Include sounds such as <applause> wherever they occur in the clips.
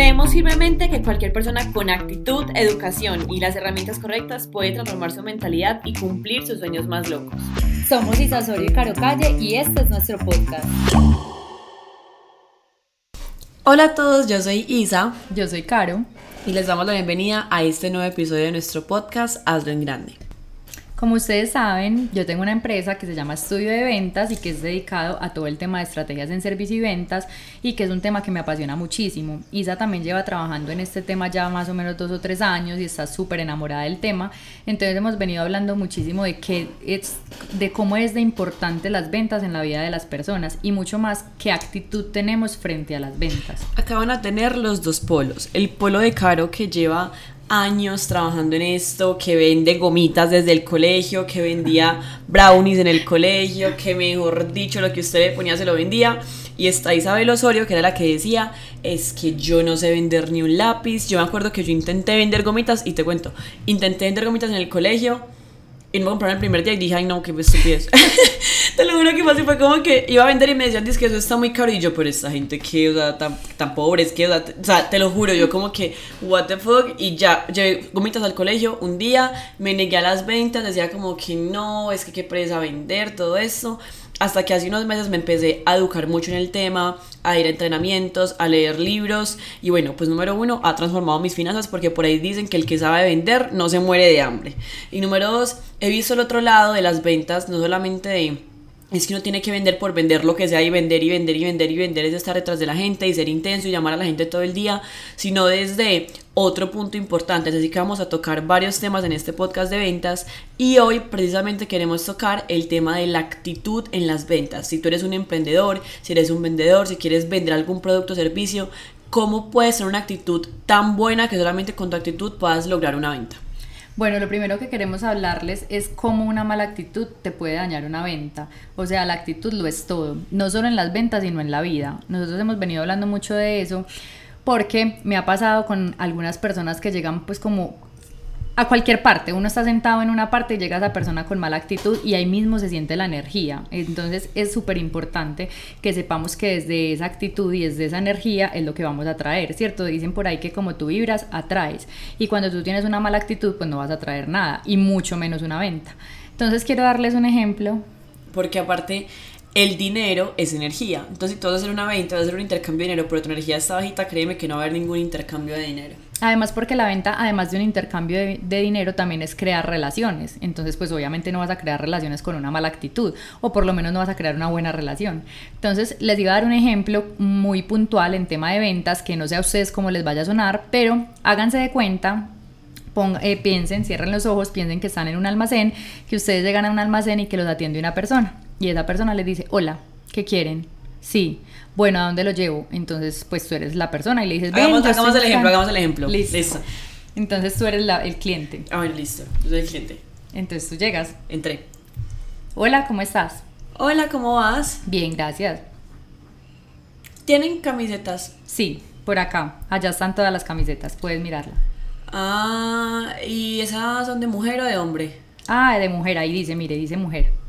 Creemos firmemente que cualquier persona con actitud, educación y las herramientas correctas puede transformar su mentalidad y cumplir sus sueños más locos. Somos Isa Sorio y Caro Calle y este es nuestro podcast. Hola a todos, yo soy Isa. Yo soy Caro. Y les damos la bienvenida a este nuevo episodio de nuestro podcast Hazlo en Grande. Como ustedes saben, yo tengo una empresa que se llama Estudio de Ventas y que es dedicado a todo el tema de estrategias en servicio y ventas y que es un tema que me apasiona muchísimo. Isa también lleva trabajando en este tema ya más o menos dos o tres años y está súper enamorada del tema. Entonces hemos venido hablando muchísimo de, qué es, de cómo es de importante las ventas en la vida de las personas y mucho más qué actitud tenemos frente a las ventas. Acaban a tener los dos polos. El polo de Caro que lleva años trabajando en esto, que vende gomitas desde el colegio, que vendía brownies en el colegio, que mejor dicho lo que usted le ponía se lo vendía. Y está Isabel Osorio, que era la que decía, es que yo no sé vender ni un lápiz. Yo me acuerdo que yo intenté vender gomitas y te cuento, intenté vender gomitas en el colegio y me compraron el primer día y dije, ay no, qué estupidez. <laughs> Te lo juro que así, fue como que iba a vender y me decían, dice que eso está muy caro. Y yo, pero esta gente que, o sea, tan, tan pobre, es que, o sea, te lo juro, yo como que, what the fuck. Y ya, llevé gomitas al colegio un día, me negué a las ventas, decía como que no, es que qué presa vender, todo eso hasta que hace unos meses me empecé a educar mucho en el tema, a ir a entrenamientos, a leer libros y bueno, pues número uno, ha transformado mis finanzas porque por ahí dicen que el que sabe vender no se muere de hambre. Y número dos, he visto el otro lado de las ventas, no solamente de es que uno tiene que vender por vender lo que sea y vender y vender y vender y vender es estar detrás de la gente y ser intenso y llamar a la gente todo el día, sino desde otro punto importante. Así que vamos a tocar varios temas en este podcast de ventas y hoy precisamente queremos tocar el tema de la actitud en las ventas. Si tú eres un emprendedor, si eres un vendedor, si quieres vender algún producto o servicio, ¿cómo puedes tener una actitud tan buena que solamente con tu actitud puedas lograr una venta? Bueno, lo primero que queremos hablarles es cómo una mala actitud te puede dañar una venta. O sea, la actitud lo es todo, no solo en las ventas, sino en la vida. Nosotros hemos venido hablando mucho de eso porque me ha pasado con algunas personas que llegan pues como a cualquier parte. Uno está sentado en una parte y llega esa persona con mala actitud y ahí mismo se siente la energía. Entonces es súper importante que sepamos que desde esa actitud y desde esa energía es lo que vamos a traer, ¿cierto? Dicen por ahí que como tú vibras, atraes. Y cuando tú tienes una mala actitud, pues no vas a traer nada y mucho menos una venta. Entonces quiero darles un ejemplo. Porque aparte el dinero es energía. Entonces, si tú vas a hacer una venta, vas a hacer un intercambio de dinero, pero tu energía está bajita, créeme que no va a haber ningún intercambio de dinero. Además, porque la venta, además de un intercambio de, dinero, también es crear relaciones. Entonces, pues obviamente no vas a crear relaciones con una mala actitud, o por lo menos no vas a crear una buena relación. Entonces, les iba a dar un ejemplo muy puntual en tema de ventas, que no sé a ustedes cómo les vaya a sonar, pero háganse de cuenta eh, piensen, cierren los ojos, piensen que están en un almacén, que ustedes llegan a un almacén y que los atiende una persona. Y esa persona les dice, hola, ¿qué quieren? Sí. Bueno, ¿a dónde lo llevo? Entonces, pues tú eres la persona y le dices, hagamos, hagamos el ejemplo, hagamos el ejemplo. Listo. Entonces tú eres el cliente. Ah, bueno, listo. Yo soy el cliente. Entonces tú llegas. Entré. Hola, ¿cómo estás? Hola, ¿cómo vas? Bien, gracias. ¿Tienen camisetas? Sí, por acá. Allá están todas las camisetas. Puedes mirarla. Ah, ¿y esas son de mujer o de hombre? Ah, de mujer. Ahí dice, mire, dice mujer.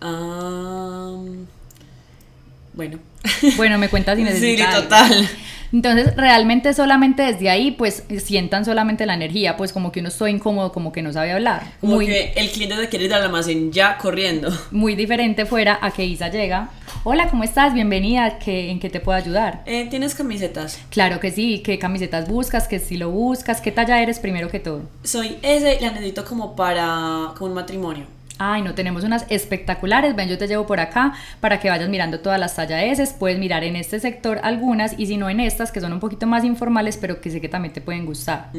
Ah, bueno. Bueno, me cuentas <laughs> si necesitas. Sí, total. Entonces, realmente solamente desde ahí, pues sientan solamente la energía, pues como que uno está incómodo, como que no sabe hablar. Como muy, que el cliente se quiere ir al almacén ya corriendo. Muy diferente fuera a que Isa llega. Hola, ¿cómo estás? Bienvenida. ¿En qué te puedo ayudar? Eh, ¿Tienes camisetas? Claro que sí. ¿Qué camisetas buscas? ¿Qué estilo buscas? ¿Qué talla eres primero que todo? Soy ese, la necesito como para como un matrimonio. Ay, no, tenemos unas espectaculares. Ven, yo te llevo por acá para que vayas mirando todas las tallas S. Puedes mirar en este sector algunas y si no en estas, que son un poquito más informales, pero que sé que también te pueden gustar.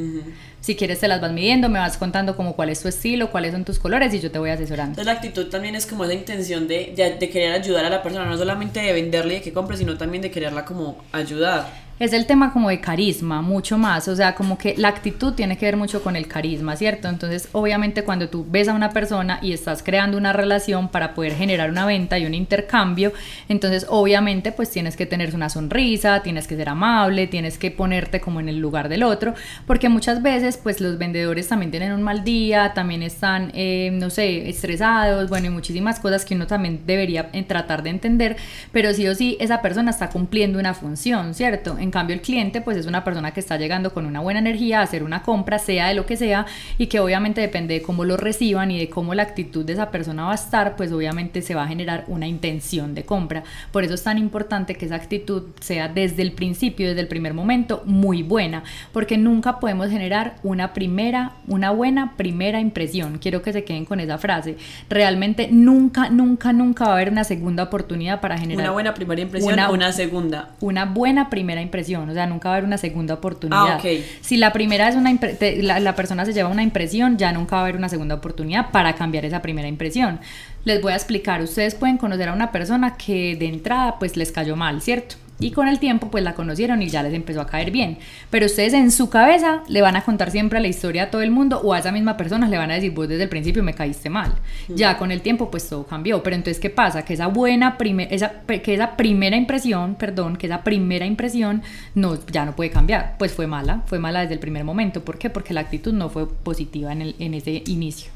Si quieres, te las vas midiendo, me vas contando como cuál es tu estilo, cuáles son tus colores y yo te voy asesorando. Entonces, la actitud también es como esa intención de, de querer ayudar a la persona, no solamente de venderle y de que compre, sino también de quererla como ayudar es el tema como de carisma, mucho más, o sea, como que la actitud tiene que ver mucho con el carisma, ¿cierto? Entonces, obviamente cuando tú ves a una persona y estás creando una relación para poder generar una venta y un intercambio, entonces obviamente pues tienes que tener una sonrisa, tienes que ser amable, tienes que ponerte como en el lugar del otro, porque muchas veces pues los vendedores también tienen un mal día, también están, eh, no sé, estresados, bueno, y muchísimas cosas que uno también debería tratar de entender, pero sí o sí esa persona está cumpliendo una función, ¿cierto? En cambio, el cliente pues es una persona que está llegando con una buena energía a hacer una compra, sea de lo que sea, y que obviamente depende de cómo lo reciban y de cómo la actitud de esa persona va a estar, pues obviamente se va a generar una intención de compra. Por eso es tan importante que esa actitud sea desde el principio, desde el primer momento, muy buena, porque nunca podemos generar una primera, una buena primera impresión. Quiero que se queden con esa frase. Realmente nunca, nunca, nunca va a haber una segunda oportunidad para generar una buena primera impresión una, una segunda. Una buena primera impresión, o sea, nunca va a haber una segunda oportunidad. Ah, okay. Si la primera es una la, la persona se lleva una impresión, ya nunca va a haber una segunda oportunidad para cambiar esa primera impresión. Les voy a explicar, ustedes pueden conocer a una persona que de entrada pues les cayó mal, ¿cierto? Y con el tiempo pues la conocieron y ya les empezó a caer bien. Pero ustedes en su cabeza le van a contar siempre la historia a todo el mundo o a esa misma persona le van a decir vos desde el principio me caíste mal. Ya con el tiempo pues todo cambió. Pero entonces ¿qué pasa? Que esa buena primera, esa, que esa primera impresión, perdón, que esa primera impresión no, ya no puede cambiar. Pues fue mala, fue mala desde el primer momento. ¿Por qué? Porque la actitud no fue positiva en, el, en ese inicio.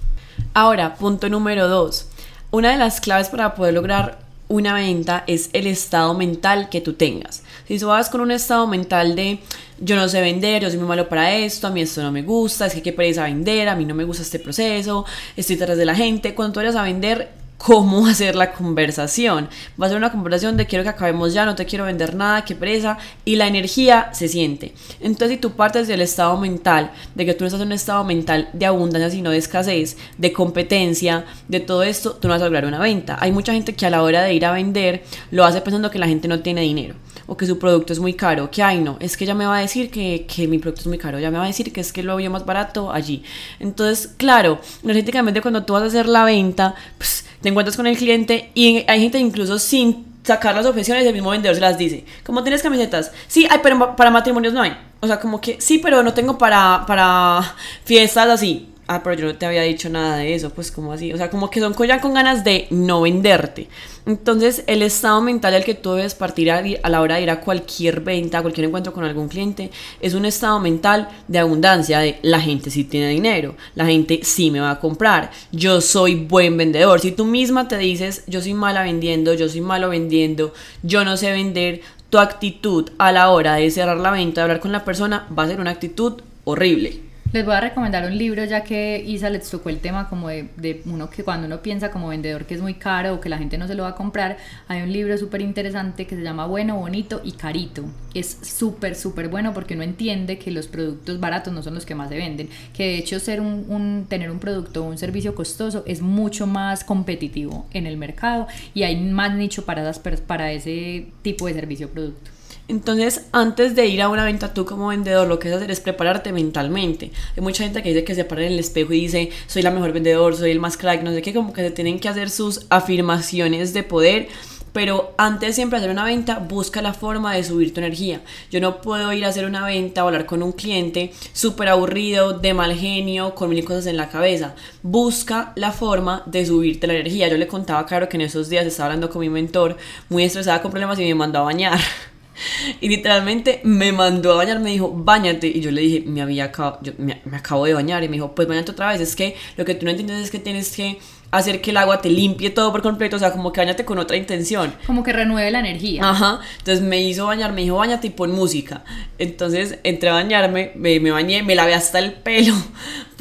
Ahora, punto número dos. Una de las claves para poder lograr una venta es el estado mental que tú tengas. Si tú vas con un estado mental de yo no sé vender, yo soy muy malo para esto, a mí esto no me gusta, es que qué pereza vender, a mí no me gusta este proceso, estoy detrás de la gente, cuando tú vayas a vender, cómo <laughs> hacer la conversación. Va a ser una conversación de quiero que acabemos ya, no te quiero vender nada, qué presa, y la energía se siente. Entonces, si tú partes del estado mental, de que tú no estás en un estado mental de abundancia, sino de escasez, de competencia, de todo esto, tú no vas a lograr una venta. Hay mucha gente que a la hora de ir a vender lo hace pensando que la gente no tiene dinero o que su producto es muy caro, que ay no, es que ya me va a decir que, que mi producto es muy caro, ya me va a decir que es que lo vio más barato allí. Entonces, claro, energéticamente cuando tú vas a hacer la venta, pues te encuentras con el cliente y hay gente incluso sin sacar las objeciones, el mismo vendedor se las dice. Como tienes camisetas, sí, hay, pero para matrimonios no hay. O sea, como que sí, pero no tengo para, para fiestas así ah, pero yo no te había dicho nada de eso, pues como así, o sea, como que son ya con ganas de no venderte. Entonces, el estado mental al que tú debes partir a, a, la hora de ir a cualquier venta, a cualquier encuentro con algún cliente, es un estado mental de abundancia, de la gente sí tiene dinero, la gente sí me va a comprar, yo soy buen vendedor. Si tú misma te dices, yo soy mala vendiendo, yo soy malo vendiendo, yo no sé vender, tu actitud a la hora de cerrar la venta, de hablar con la persona, va a ser una actitud horrible. Les voy a recomendar un libro ya que Isa les tocó el tema como de, uno que cuando uno piensa como vendedor que es muy caro o que la gente no se lo va a comprar, hay un libro súper interesante que se llama Bueno, Bonito y Carito. Es súper, súper bueno porque uno entiende que los productos baratos no son los que más se venden, que de hecho ser un, un tener un producto o un servicio costoso es mucho más competitivo en el mercado y hay más nicho para, para ese tipo de servicio o producto. Entonces, antes de ir a una venta, tú como vendedor lo que es hacer es prepararte mentalmente. Hay mucha gente que dice que se para en el espejo y dice, soy la mejor vendedor, soy el más crack, no sé qué, como que se tienen que hacer sus afirmaciones de poder. Pero antes siempre de hacer una venta, busca la forma de subir tu energía. Yo no puedo ir a hacer una venta o hablar con un cliente súper aburrido, de mal genio, con mil cosas en la cabeza. Busca la forma de subirte la energía. Yo le contaba, claro, que en esos días estaba hablando con mi mentor, muy estresada con problemas y me mandó a bañar. <laughs> <laughs> Y literalmente me mandó a bañar, me dijo, bañate. Y yo le dije, me, había acabado, me, me acabo de bañar. Y me dijo, pues bañate otra vez. Es que lo que tú no entiendes es que tienes que hacer que el agua te limpie todo por completo, o sea, como que bañate con otra intención. Como que renueve la energía. Ajá, entonces me hizo bañar, me dijo bañate y pon música. Entonces entré a bañarme, me, me bañé, me lavé hasta el pelo,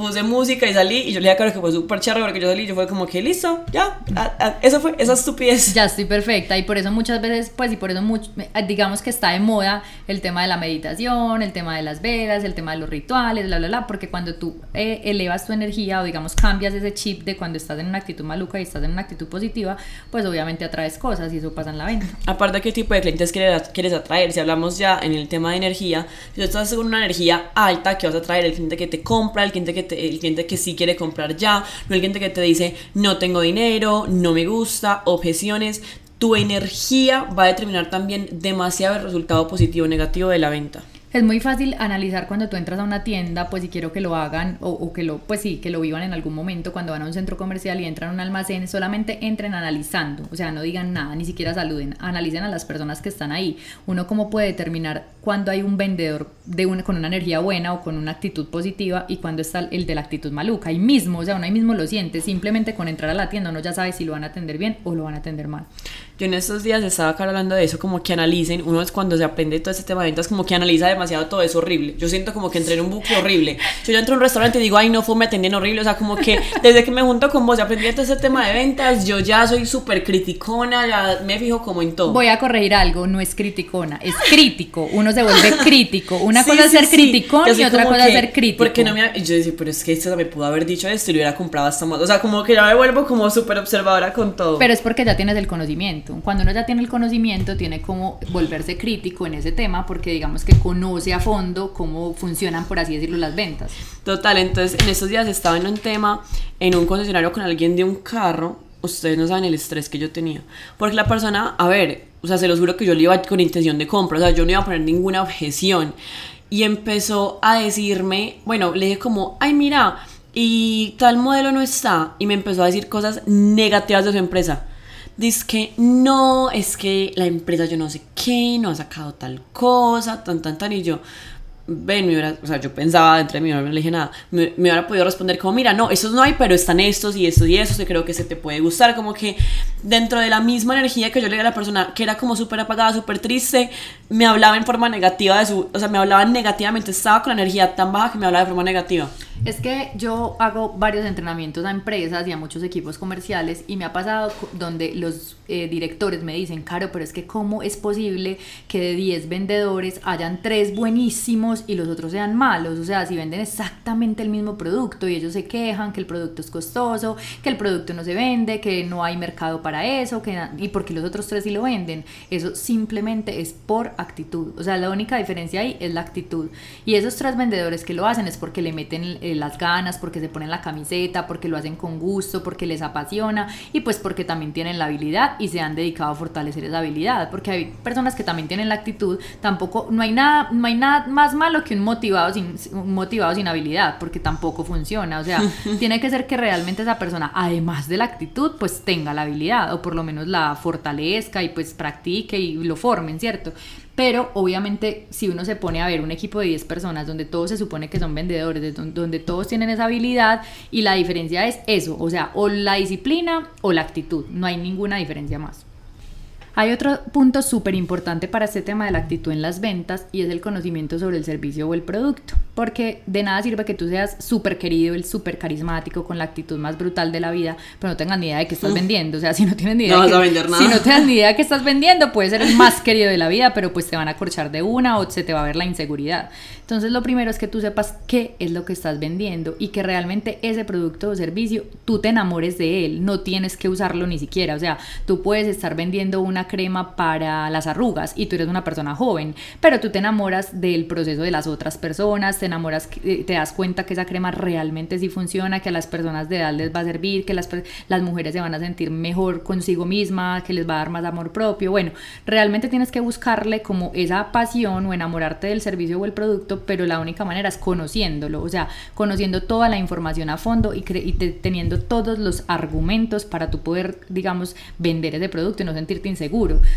puse música y salí y yo le dije a Caro que fue súper charro porque yo salí y yo fue como que listo, ya, eso fue, esa estupidez. Ya estoy perfecta y por eso muchas veces, pues y por eso mucho, digamos que está de moda el tema de la meditación, el tema de las velas, el tema de los rituales, bla, bla, bla, porque cuando tú eh, elevas tu energía o digamos cambias ese chip de cuando estás en una actitud maluca y estás en una actitud positiva, pues obviamente atraes cosas y eso pasa en la venta. Aparte, ¿qué tipo de clientes quieres, quieres atraer? Si hablamos ya en el tema de energía, si tú estás con una energía alta, que vas a atraer el cliente que te compra, el cliente que, el cliente que sí quiere comprar ya, no el cliente que te dice no tengo dinero, no me gusta, objeciones. Tu energía va a determinar también demasiado el resultado positivo o negativo de la venta. Es muy fácil analizar cuando tú entras a una tienda, pues si quiero que lo hagan o, que lo, pues sí, que lo vivan en algún momento cuando van a un centro comercial y entran a un almacén, solamente entren analizando, o sea, no digan nada, ni siquiera saluden, analicen a las personas que están ahí. Uno cómo puede determinar cuando hay un vendedor de una, con una energía buena o con una actitud positiva y cuando está el de la actitud maluca. Ahí mismo, o sea, uno ahí mismo lo siente, simplemente con entrar a la tienda uno ya sabe si lo van a atender bien o lo van a atender mal. Yo en estos días estaba acá hablando de eso, como que analicen, uno es cuando se aprende todo este tema de ventas, como que analiza demasiado todo, es horrible. Yo siento como que entré en un bucle horrible. Yo, yo entro a un restaurante y digo, ay, no, fue, me atendían horrible, o sea, como que desde que me junto con vos y aprendí todo este tema de ventas, yo ya soy súper criticona, ya me fijo como en todo. Voy a corregir algo, no es criticona, es crítico, uno se vuelve <laughs> crítico. Una cosa es ser criticón y otra cosa es ser crítico. Porque no me, yo decía, pero es que esto me pudo haber dicho esto y lo hubiera comprado hasta más. O sea, como que ya me vuelvo como súper observadora con todo. Pero es porque ya tienes el conocimiento. Cuando uno ya tiene el conocimiento, tiene como volverse crítico en ese tema porque digamos que conoce a fondo cómo funcionan, por así decirlo, las ventas. Total, entonces en estos días estaba en un tema, en un concesionario con alguien de un carro. Ustedes no saben el estrés que yo tenía. Porque la persona, a ver, o sea, se los juro que yo le iba con intención de compra, o sea, yo no iba a poner ninguna objeción. Y empezó a decirme, bueno, le dije como, ay, mira, y tal modelo no está. Y me empezó a decir cosas negativas de su empresa. Dice que no, es que la empresa yo no sé qué, no ha sacado tal cosa, tan, tan, tan. Y yo, ven, me hubiera, o sea, yo pensaba entre mí, no le dije nada, me, me, hubiera podido responder como, mira, no, estos no hay, pero están estos y estos y estos, que creo que se te puede gustar, como que dentro de la misma energía que yo le di a la persona que era como súper apagada, súper triste, me hablaba en forma negativa de su, o sea, me hablaba negativamente, estaba con la energía tan baja que me hablaba de forma negativa. Es que yo hago varios entrenamientos a empresas y a muchos equipos comerciales y me ha pasado donde los eh, directores me dicen, Caro, pero es que cómo es posible que de 10 vendedores hayan 3 buenísimos y los otros sean malos. O sea, si venden exactamente el mismo producto y ellos se quejan que el producto es costoso, que el producto no se vende, que no hay mercado para eso, que y porque los otros 3 sí lo venden. Eso simplemente es por actitud. O sea, la única diferencia ahí es la actitud. Y esos tres vendedores que lo hacen es porque le meten eh, las ganas, porque se ponen la camiseta, porque lo hacen con gusto, porque les apasiona y pues porque también tienen la habilidad y se han dedicado a fortalecer esa habilidad, porque hay personas que también tienen la actitud, tampoco no hay nada no hay nada más malo que un motivado sin un motivado sin habilidad, porque tampoco funciona, o sea, <laughs> tiene que ser que realmente esa persona además de la actitud pues tenga la habilidad o por lo menos la fortalezca y pues practique y lo formen, ¿cierto? Pero obviamente si uno se pone a ver un equipo de 10 personas donde todos se supone que son vendedores, donde todos tienen esa habilidad y la diferencia es eso, o sea, o la disciplina o la actitud, no hay ninguna diferencia más. Hay otro punto súper importante para este tema de la actitud en las ventas y es el conocimiento sobre el servicio o el producto. Porque de nada sirve que tú seas súper querido, el súper carismático, con la actitud más brutal de la vida, pero no tengas ni idea de qué estás vendiendo. O sea, si no tienes ni idea. No de vas a vender nada. Si no tienes ni idea de qué estás vendiendo, puedes ser el más querido de la vida, pero pues te van a corchar de una o se te va a ver la inseguridad. Entonces, lo primero es que tú sepas qué es lo que estás vendiendo y que realmente ese producto o servicio tú te enamores de él. No tienes que usarlo ni siquiera. O sea, tú puedes estar vendiendo una crema para las arrugas y tú eres una persona joven, pero tú te enamoras del proceso de las otras personas, te enamoras, te das cuenta que esa crema realmente sí funciona, que a las personas de edad les va a servir, que las, las mujeres se van a sentir mejor consigo misma, que les va a dar más amor propio. Bueno, realmente tienes que buscarle como esa pasión o enamorarte del servicio o el producto, pero la única manera es conociéndolo, o sea, conociendo toda la información a fondo y, y teniendo todos los argumentos para tú poder, digamos, vender ese producto y no sentirte inseguro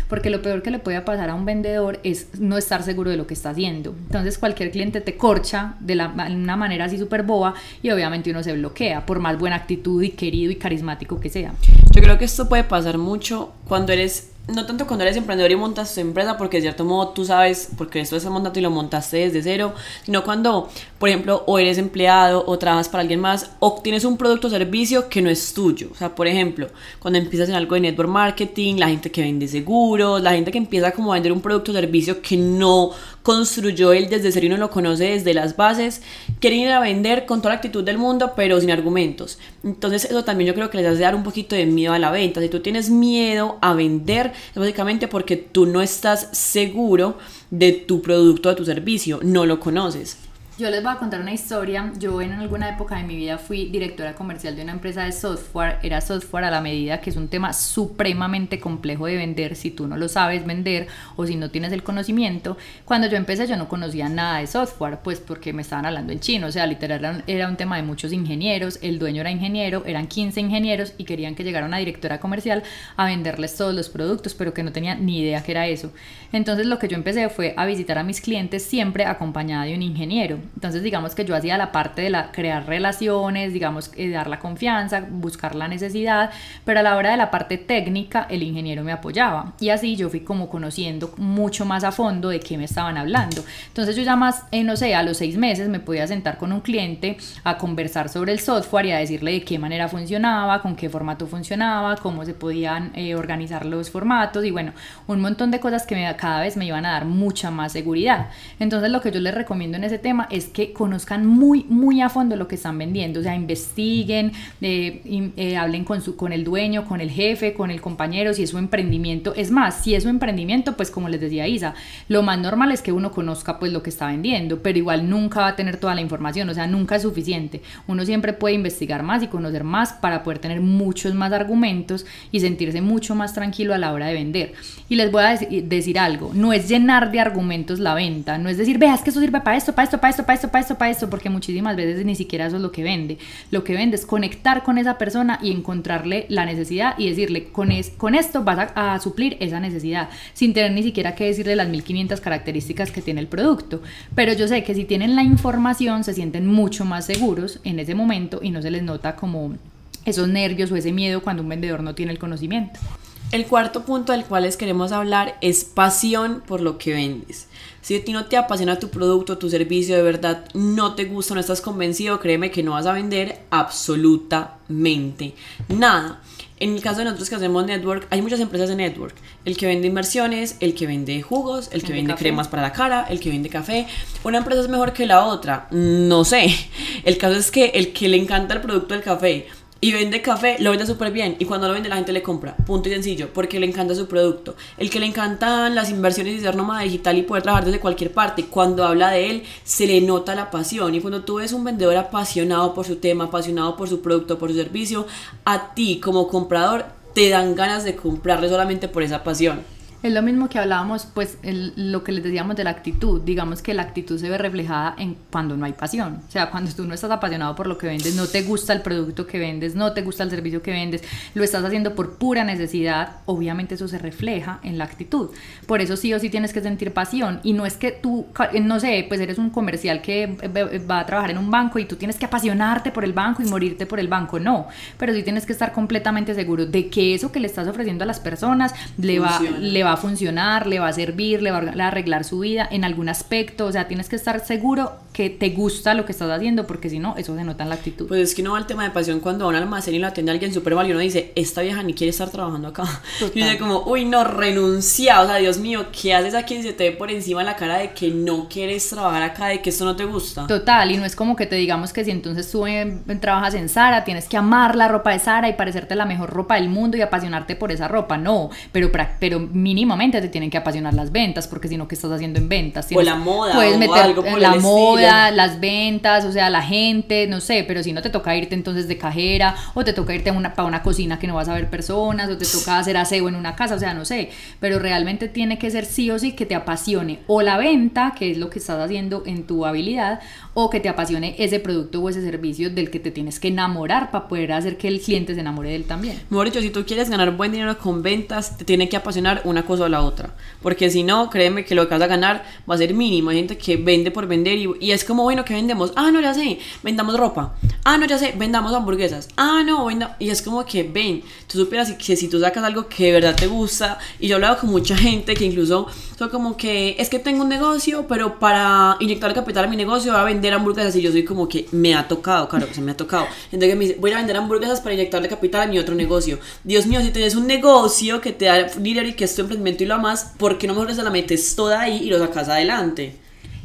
porque lo peor que le puede pasar a un vendedor es no estar seguro de lo que está haciendo. Entonces cualquier cliente te corcha de la, una manera así súper boba y obviamente uno se bloquea por más buena actitud y querido y carismático que sea. Yo creo que esto puede pasar mucho cuando eres no tanto cuando eres emprendedor y montas tu empresa, porque de cierto modo tú sabes, porque esto es montado y lo montaste desde cero, sino cuando, por ejemplo, o eres empleado o trabajas para alguien más, o tienes un producto o servicio que no es tuyo. O sea, por ejemplo, cuando empiezas en algo de network marketing, la gente que vende seguros, la gente que empieza como a vender un producto o servicio que no construyó él desde cero y no lo conoce desde las bases, quieren ir a vender con toda la actitud del mundo, pero sin argumentos. Entonces, eso también yo creo que les hace dar un poquito de miedo a la venta. Si tú tienes miedo a vender, es básicamente porque tú no estás seguro de tu producto, de tu servicio, no lo conoces. Yo les voy a contar una historia. Yo en alguna época de mi vida fui directora comercial de una empresa de software. Era software a la medida, que es un tema supremamente complejo de vender si tú no lo sabes vender o si no tienes el conocimiento. Cuando yo empecé yo no conocía nada de software, pues porque me estaban hablando en chino. O sea, literal era un tema de muchos ingenieros. El dueño era ingeniero, eran 15 ingenieros y querían que llegara una directora comercial a venderles todos los productos, pero que no tenía ni idea que era eso. Entonces lo que yo empecé fue a visitar a mis clientes siempre acompañada de un ingeniero. Entonces, digamos que yo hacía la parte de la crear relaciones, digamos, eh, dar la confianza, buscar la necesidad, pero a la hora de la parte técnica, el ingeniero me apoyaba. Y así yo fui como conociendo mucho más a fondo de qué me estaban hablando. Entonces, yo ya más, eh, no sé, a los seis meses me podía sentar con un cliente a conversar sobre el software y a decirle de qué manera funcionaba, con qué formato funcionaba, cómo se podían eh, organizar los formatos y bueno, un montón de cosas que cada vez me iban a dar mucha más seguridad. Entonces, lo que yo les recomiendo en ese tema es que conozcan muy, muy a fondo lo que están vendiendo, o sea, investiguen, eh, eh, hablen con, su, con el dueño, con el jefe, con el compañero, si es su emprendimiento. Es más, si es su emprendimiento, pues como les decía Isa, lo más normal es que uno conozca pues lo que está vendiendo, pero igual nunca va a tener toda la información, o sea, nunca es suficiente. Uno siempre puede investigar más y conocer más para poder tener muchos más argumentos y sentirse mucho más tranquilo a la hora de vender. Y les voy a decir algo, no es llenar de argumentos la venta, no es decir, veas que eso sirve para esto, para esto, para esto, para esto, para esto, para esto, porque muchísimas veces ni siquiera eso es lo que vende. Lo que vende es conectar con esa persona y encontrarle la necesidad y decirle, con, es, con esto vas a, suplir esa necesidad, sin tener ni siquiera que decirle las 1500 características que tiene el producto. Pero yo sé que si tienen la información, se sienten mucho más seguros en ese momento y no se les nota como esos nervios o ese miedo cuando un vendedor no tiene el conocimiento. El cuarto punto del cual les queremos hablar es pasión por lo que vendes. Si a ti no te apasiona tu producto, tu servicio, de verdad no te gusta, no estás convencido, créeme que no vas a vender absolutamente nada. En el caso de nosotros que hacemos network, hay muchas empresas de network. El que vende inversiones, el que vende jugos, el que vende cremas para la cara, el que vende café. Una empresa es mejor que la otra. No sé. El caso es que el que le encanta el producto del café y vende café, lo vende súper bien. Y cuando lo vende, la gente le compra. Punto y sencillo, porque le encanta su producto. El que le encantan las inversiones y ser nómada digital y poder trabajar desde cualquier parte, cuando habla de él, se le nota la pasión. Y cuando tú ves un vendedor apasionado por su tema, apasionado por su producto, por su servicio, a ti como comprador te dan ganas de comprarle solamente por esa pasión. Es lo mismo que hablábamos, pues lo que les decíamos de la actitud. Digamos que la actitud se ve reflejada en cuando no hay pasión. O sea, cuando tú no estás apasionado por lo que vendes, no te gusta el producto que vendes, no te gusta el servicio que vendes, lo estás haciendo por pura necesidad, obviamente eso se refleja en la actitud. Por eso sí o sí tienes que sentir pasión. Y no es que tú, no sé, pues eres un comercial que va a trabajar en un banco y tú tienes que apasionarte por el banco y morirte por el banco. No, pero sí tienes que estar completamente seguro de que eso que le estás ofreciendo a las personas le va, le va a funcionar, le va a servir, le va a arreglar su vida en algún aspecto. O sea, tienes que estar seguro que te gusta lo que estás haciendo, porque si no, eso se nota en la actitud. Pues es que no va el tema de pasión cuando a un almacén y lo atiende alguien súper mal y uno dice, esta vieja ni quiere estar trabajando acá. <laughs> Y dice como, uy, no, renuncia. O sea, Dios mío, ¿qué haces aquí? Se te ve por encima la cara de que no quieres trabajar acá, de que esto no te gusta. Total, y no es como que te digamos que si entonces tú trabajas en Sara, tienes que amar la ropa de Sara y parecerte la mejor ropa del mundo y apasionarte por esa ropa. No, pero, pero mínimamente te tienen que apasionar las ventas, porque si no, ¿qué estás haciendo en ventas? o la moda. Puedes meter algo la moda, las ventas, o sea, la gente, no sé, pero si no te toca irte entonces de cajera, o te toca irte una, para una cocina que no vas a ver personas, o te toca hacer aseo en una casa, o sea, no sé, pero realmente tiene que ser sí o sí que te apasione o la venta, que es lo que estás haciendo en tu habilidad, o que te apasione ese producto o ese servicio del que te tienes que enamorar para poder hacer que el cliente se enamore de él también. Mejor dicho, si tú quieres ganar buen dinero con ventas, te tiene que apasionar una cosa o la otra. Porque si no, créeme que lo que vas a ganar va a ser mínimo. Hay gente que vende por vender y, es como, bueno, ¿qué vendemos? Ah, no, ya sé, vendamos ropa. Ah, no, ya sé, vendamos hamburguesas. Ah, no, venda... Y es como que, ven, tú supieras que si tú sacas algo que de verdad te gusta, y yo he hablado con mucha gente que incluso son como que, es que tengo un negocio, pero para inyectar capital a mi negocio voy a vender hamburguesas y yo soy como que me ha tocado, claro, se me ha tocado. Gente que me dice, voy a vender hamburguesas para inyectarle capital a mi otro negocio. Dios mío, si tienes un negocio que te da dinero y que es tu emprendimiento y lo amas, ¿por qué no mejor se la metes toda ahí y lo sacas adelante?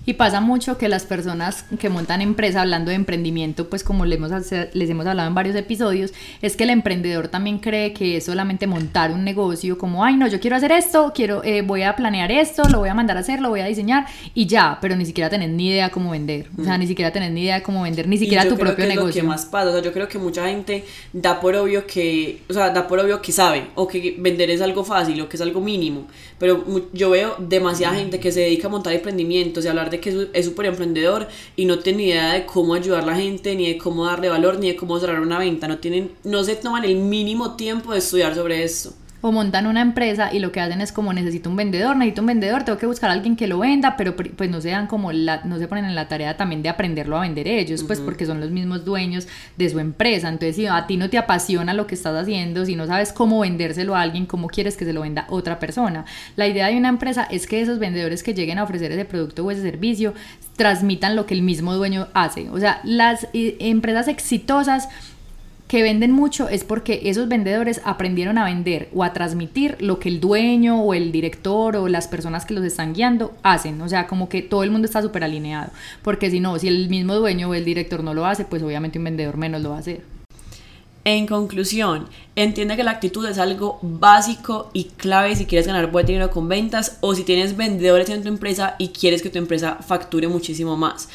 Y pasa mucho que las personas que montan empresa, hablando de emprendimiento, pues como les hemos, les hemos hablado en varios episodios, es que el emprendedor también cree que es solamente montar un negocio como, ay, no, yo quiero hacer esto, quiero, eh, voy a planear esto, lo voy a mandar a hacer, lo voy a diseñar y ya, pero ni siquiera tener ni idea cómo vender. O sea, ni siquiera tener ni idea de cómo vender, ni siquiera tu propio negocio. Es lo que más pasa, o sea, yo creo que mucha gente da por obvio que, o sea, da por obvio que sabe o que vender es algo fácil o que es algo mínimo, pero yo veo demasiada gente que se dedica a montar emprendimientos y hablar de que es súper emprendedor y no tiene idea de cómo ayudar a la gente, ni de cómo darle valor, ni de cómo cerrar una venta, no tienen, no se toman el mínimo tiempo de estudiar sobre esto o montan una empresa y lo que hacen es como necesito un vendedor, necesito un vendedor, tengo que buscar a alguien que lo venda, pero pues no se dan como la, no se ponen en la tarea también de aprenderlo a vender ellos, pues porque son los mismos dueños de su empresa. Entonces, si a ti no te apasiona lo que estás haciendo, si no sabes cómo vendérselo a alguien, cómo quieres que se lo venda otra persona. La idea de una empresa es que esos vendedores que lleguen a ofrecer ese producto o ese servicio transmitan lo que el mismo dueño hace. O sea, las eh, empresas exitosas que venden mucho es porque esos vendedores aprendieron a vender o a transmitir lo que el dueño o el director o las personas que los están guiando hacen. O sea, como que todo el mundo está súper alineado. Porque si no, si el mismo dueño o el director no lo hace, pues obviamente un vendedor menos lo va a hacer. En conclusión, entiende que la actitud es algo básico y clave si quieres ganar buen dinero con ventas o si tienes vendedores en tu empresa y quieres que tu empresa facture muchísimo más.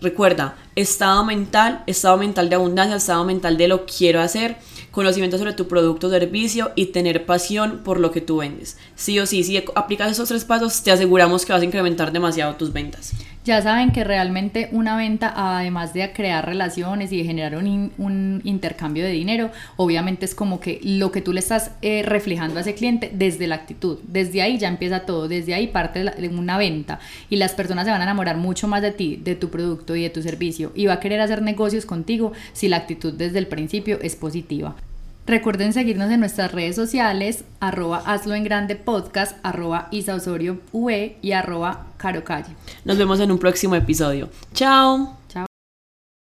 Recuerda, estado mental, estado mental de abundancia, estado mental de lo quiero hacer, conocimiento sobre tu producto o servicio y tener pasión por lo que tú vendes. Sí o sí, si aplicas esos tres pasos, te aseguramos que vas a incrementar demasiado tus ventas ya saben que realmente una venta, además de crear relaciones y de generar un, intercambio de dinero, obviamente es como que lo que tú le estás eh, reflejando a ese cliente desde la actitud. Desde ahí ya empieza todo, desde ahí parte de una venta y las personas se van a enamorar mucho más de ti, de tu producto y de tu servicio y va a querer hacer negocios contigo si la actitud desde el principio es positiva. Recuerden seguirnos en nuestras redes sociales, arroba hazlo en grande podcast, arroba isaosorio y arroba carocalle. Nos vemos en un próximo episodio. Chao. Chao.